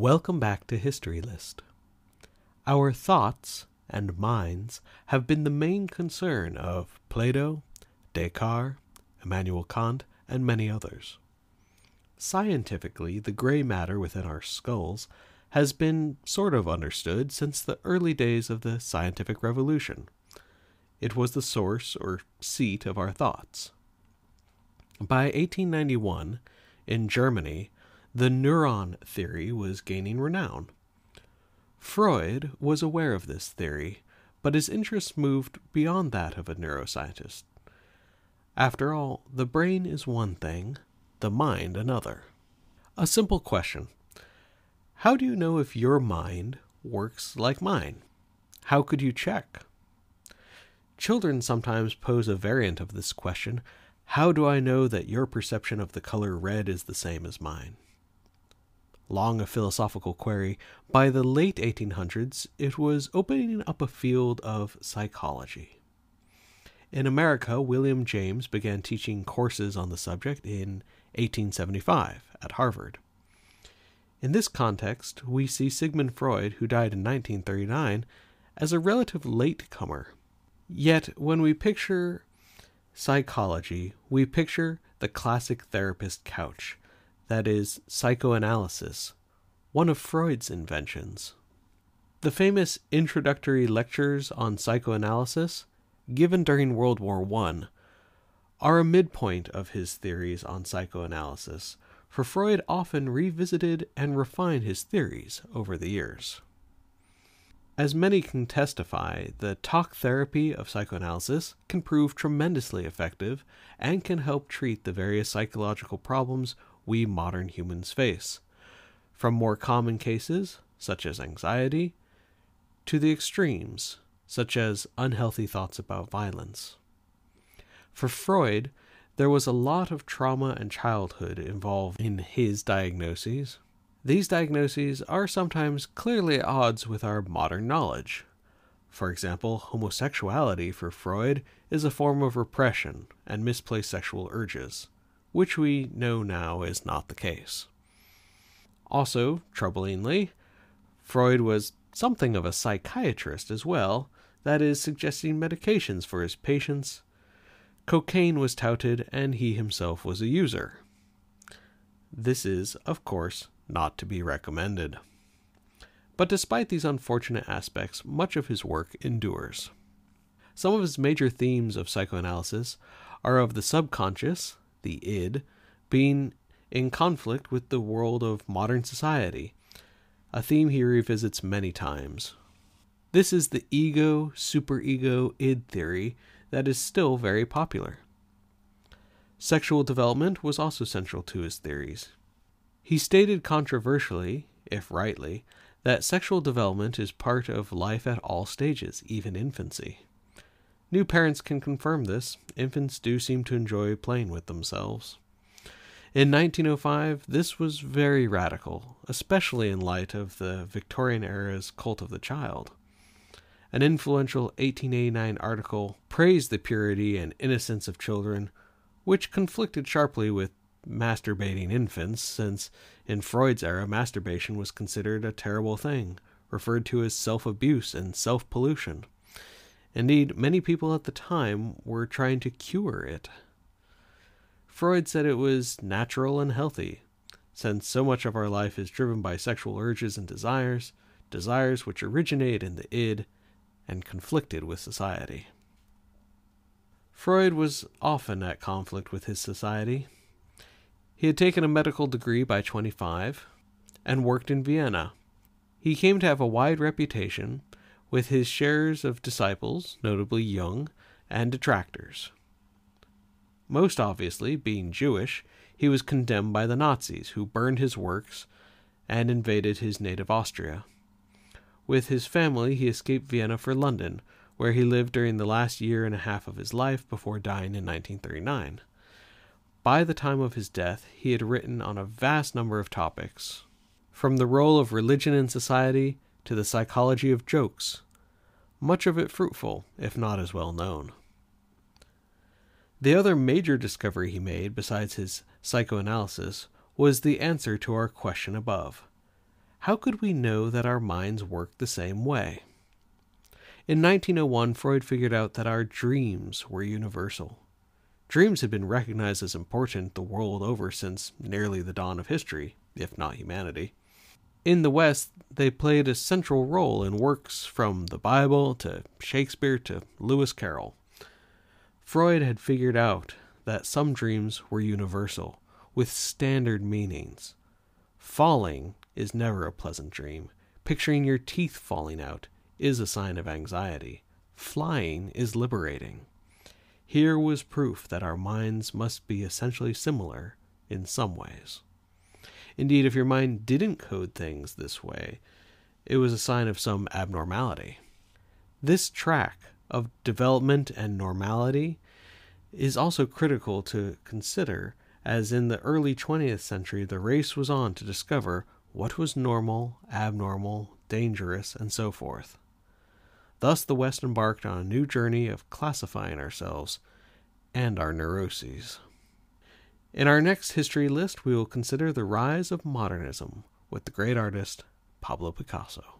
Welcome back to History List. Our thoughts and minds have been the main concern of Plato, Descartes, Immanuel Kant, and many others. Scientifically, the gray matter within our skulls has been sort of understood since the early days of the scientific revolution. It was the source or seat of our thoughts. By 1891, in Germany, the neuron theory was gaining renown. Freud was aware of this theory, but his interest moved beyond that of a neuroscientist. After all, the brain is one thing, the mind another. A simple question How do you know if your mind works like mine? How could you check? Children sometimes pose a variant of this question How do I know that your perception of the color red is the same as mine? Long a philosophical query, by the late 1800s it was opening up a field of psychology. In America, William James began teaching courses on the subject in 1875 at Harvard. In this context, we see Sigmund Freud, who died in 1939, as a relative latecomer. Yet, when we picture psychology, we picture the classic therapist couch, that is, psychoanalysis, one of Freud's inventions. The famous introductory lectures on psychoanalysis, given during World War I, are a midpoint of his theories on psychoanalysis, for Freud often revisited and refined his theories over the years. As many can testify, the talk therapy of psychoanalysis can prove tremendously effective and can help treat the various psychological problems we modern humans face, from more common cases, such as anxiety, to the extremes, such as unhealthy thoughts about violence. For Freud, there was a lot of trauma and childhood involved in his diagnoses. These diagnoses are sometimes clearly at odds with our modern knowledge. For example, homosexuality for Freud is a form of repression and misplaced sexual urges, which we know now is not the case. Also, troublingly, Freud was something of a psychiatrist as well, that is, suggesting medications for his patients Cocaine was touted, and he himself was a user. This is, of course, not to be recommended. But despite these unfortunate aspects, much of his work endures. Some of his major themes of psychoanalysis are of the subconscious, the id, being in conflict with the world of modern society, a theme he revisits many times. This is the ego superego id theory that is still very popular. Sexual development was also central to his theories. He stated controversially, if rightly, that sexual development is part of life at all stages, even infancy. New parents can confirm this. Infants do seem to enjoy playing with themselves. In 1905, this was very radical, especially in light of the Victorian era's cult of the child. An influential 1889 article praised the purity and innocence of children, which conflicted sharply with masturbating infants, since in Freud's era masturbation was considered a terrible thing, referred to as self abuse and self pollution. Indeed, many people at the time were trying to cure it. Freud said it was natural and healthy, since so much of our life is driven by sexual urges and desires, desires which originate in the id and conflicted with society. Freud was often at conflict with his society. He had taken a medical degree by 25 and worked in Vienna. He came to have a wide reputation with his shares of disciples, notably Jung, and detractors. Most obviously, being Jewish, he was condemned by the Nazis, who burned his works and invaded his native Austria. With his family, he escaped Vienna for London, where he lived during the last year and a half of his life before dying in 1939. By the time of his death, he had written on a vast number of topics, from the role of religion in society to the psychology of jokes, much of it fruitful, if not as well known. The other major discovery he made, besides his psychoanalysis, was the answer to our question above how could we know that our minds work the same way? In 1901, Freud figured out that our dreams were universal. Dreams had been recognized as important the world over since nearly the dawn of history, if not humanity. In the West, they played a central role in works from the Bible to Shakespeare to Lewis Carroll. Freud had figured out that some dreams were universal, with standard meanings. Falling is never a pleasant dream. Picturing your teeth falling out is a sign of anxiety. Flying is liberating. Here was proof that our minds must be essentially similar in some ways. Indeed, if your mind didn't code things this way, it was a sign of some abnormality. This track of development and normality is also critical to consider, as in the early 20th century the race was on to discover what was normal, abnormal, dangerous, and so forth. Thus, the West embarked on a new journey of classifying ourselves and our neuroses. In our next history list, we will consider the rise of modernism with the great artist Pablo Picasso.